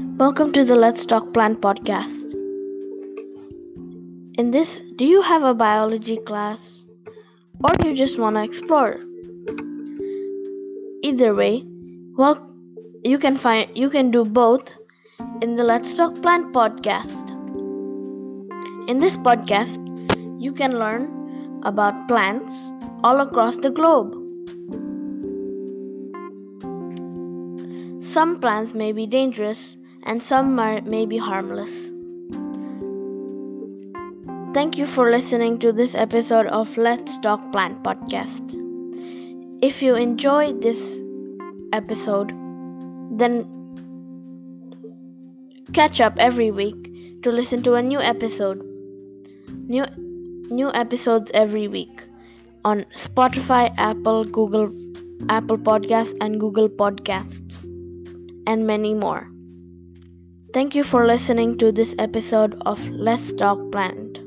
Welcome to the Let's Talk Plant podcast. In this, do you have a biology class or do you just want to explore? Either way, well, you can find you can do both in the Let's Talk Plant podcast. In this podcast, you can learn about plants all across the globe. Some plants may be dangerous and some may be harmless. Thank you for listening to this episode of Let's Talk Plant podcast. If you enjoyed this episode, then catch up every week to listen to a new episode. New new episodes every week on Spotify, Apple, Google, Apple Podcasts and Google Podcasts and many more. Thank you for listening to this episode of Let's Talk Plant.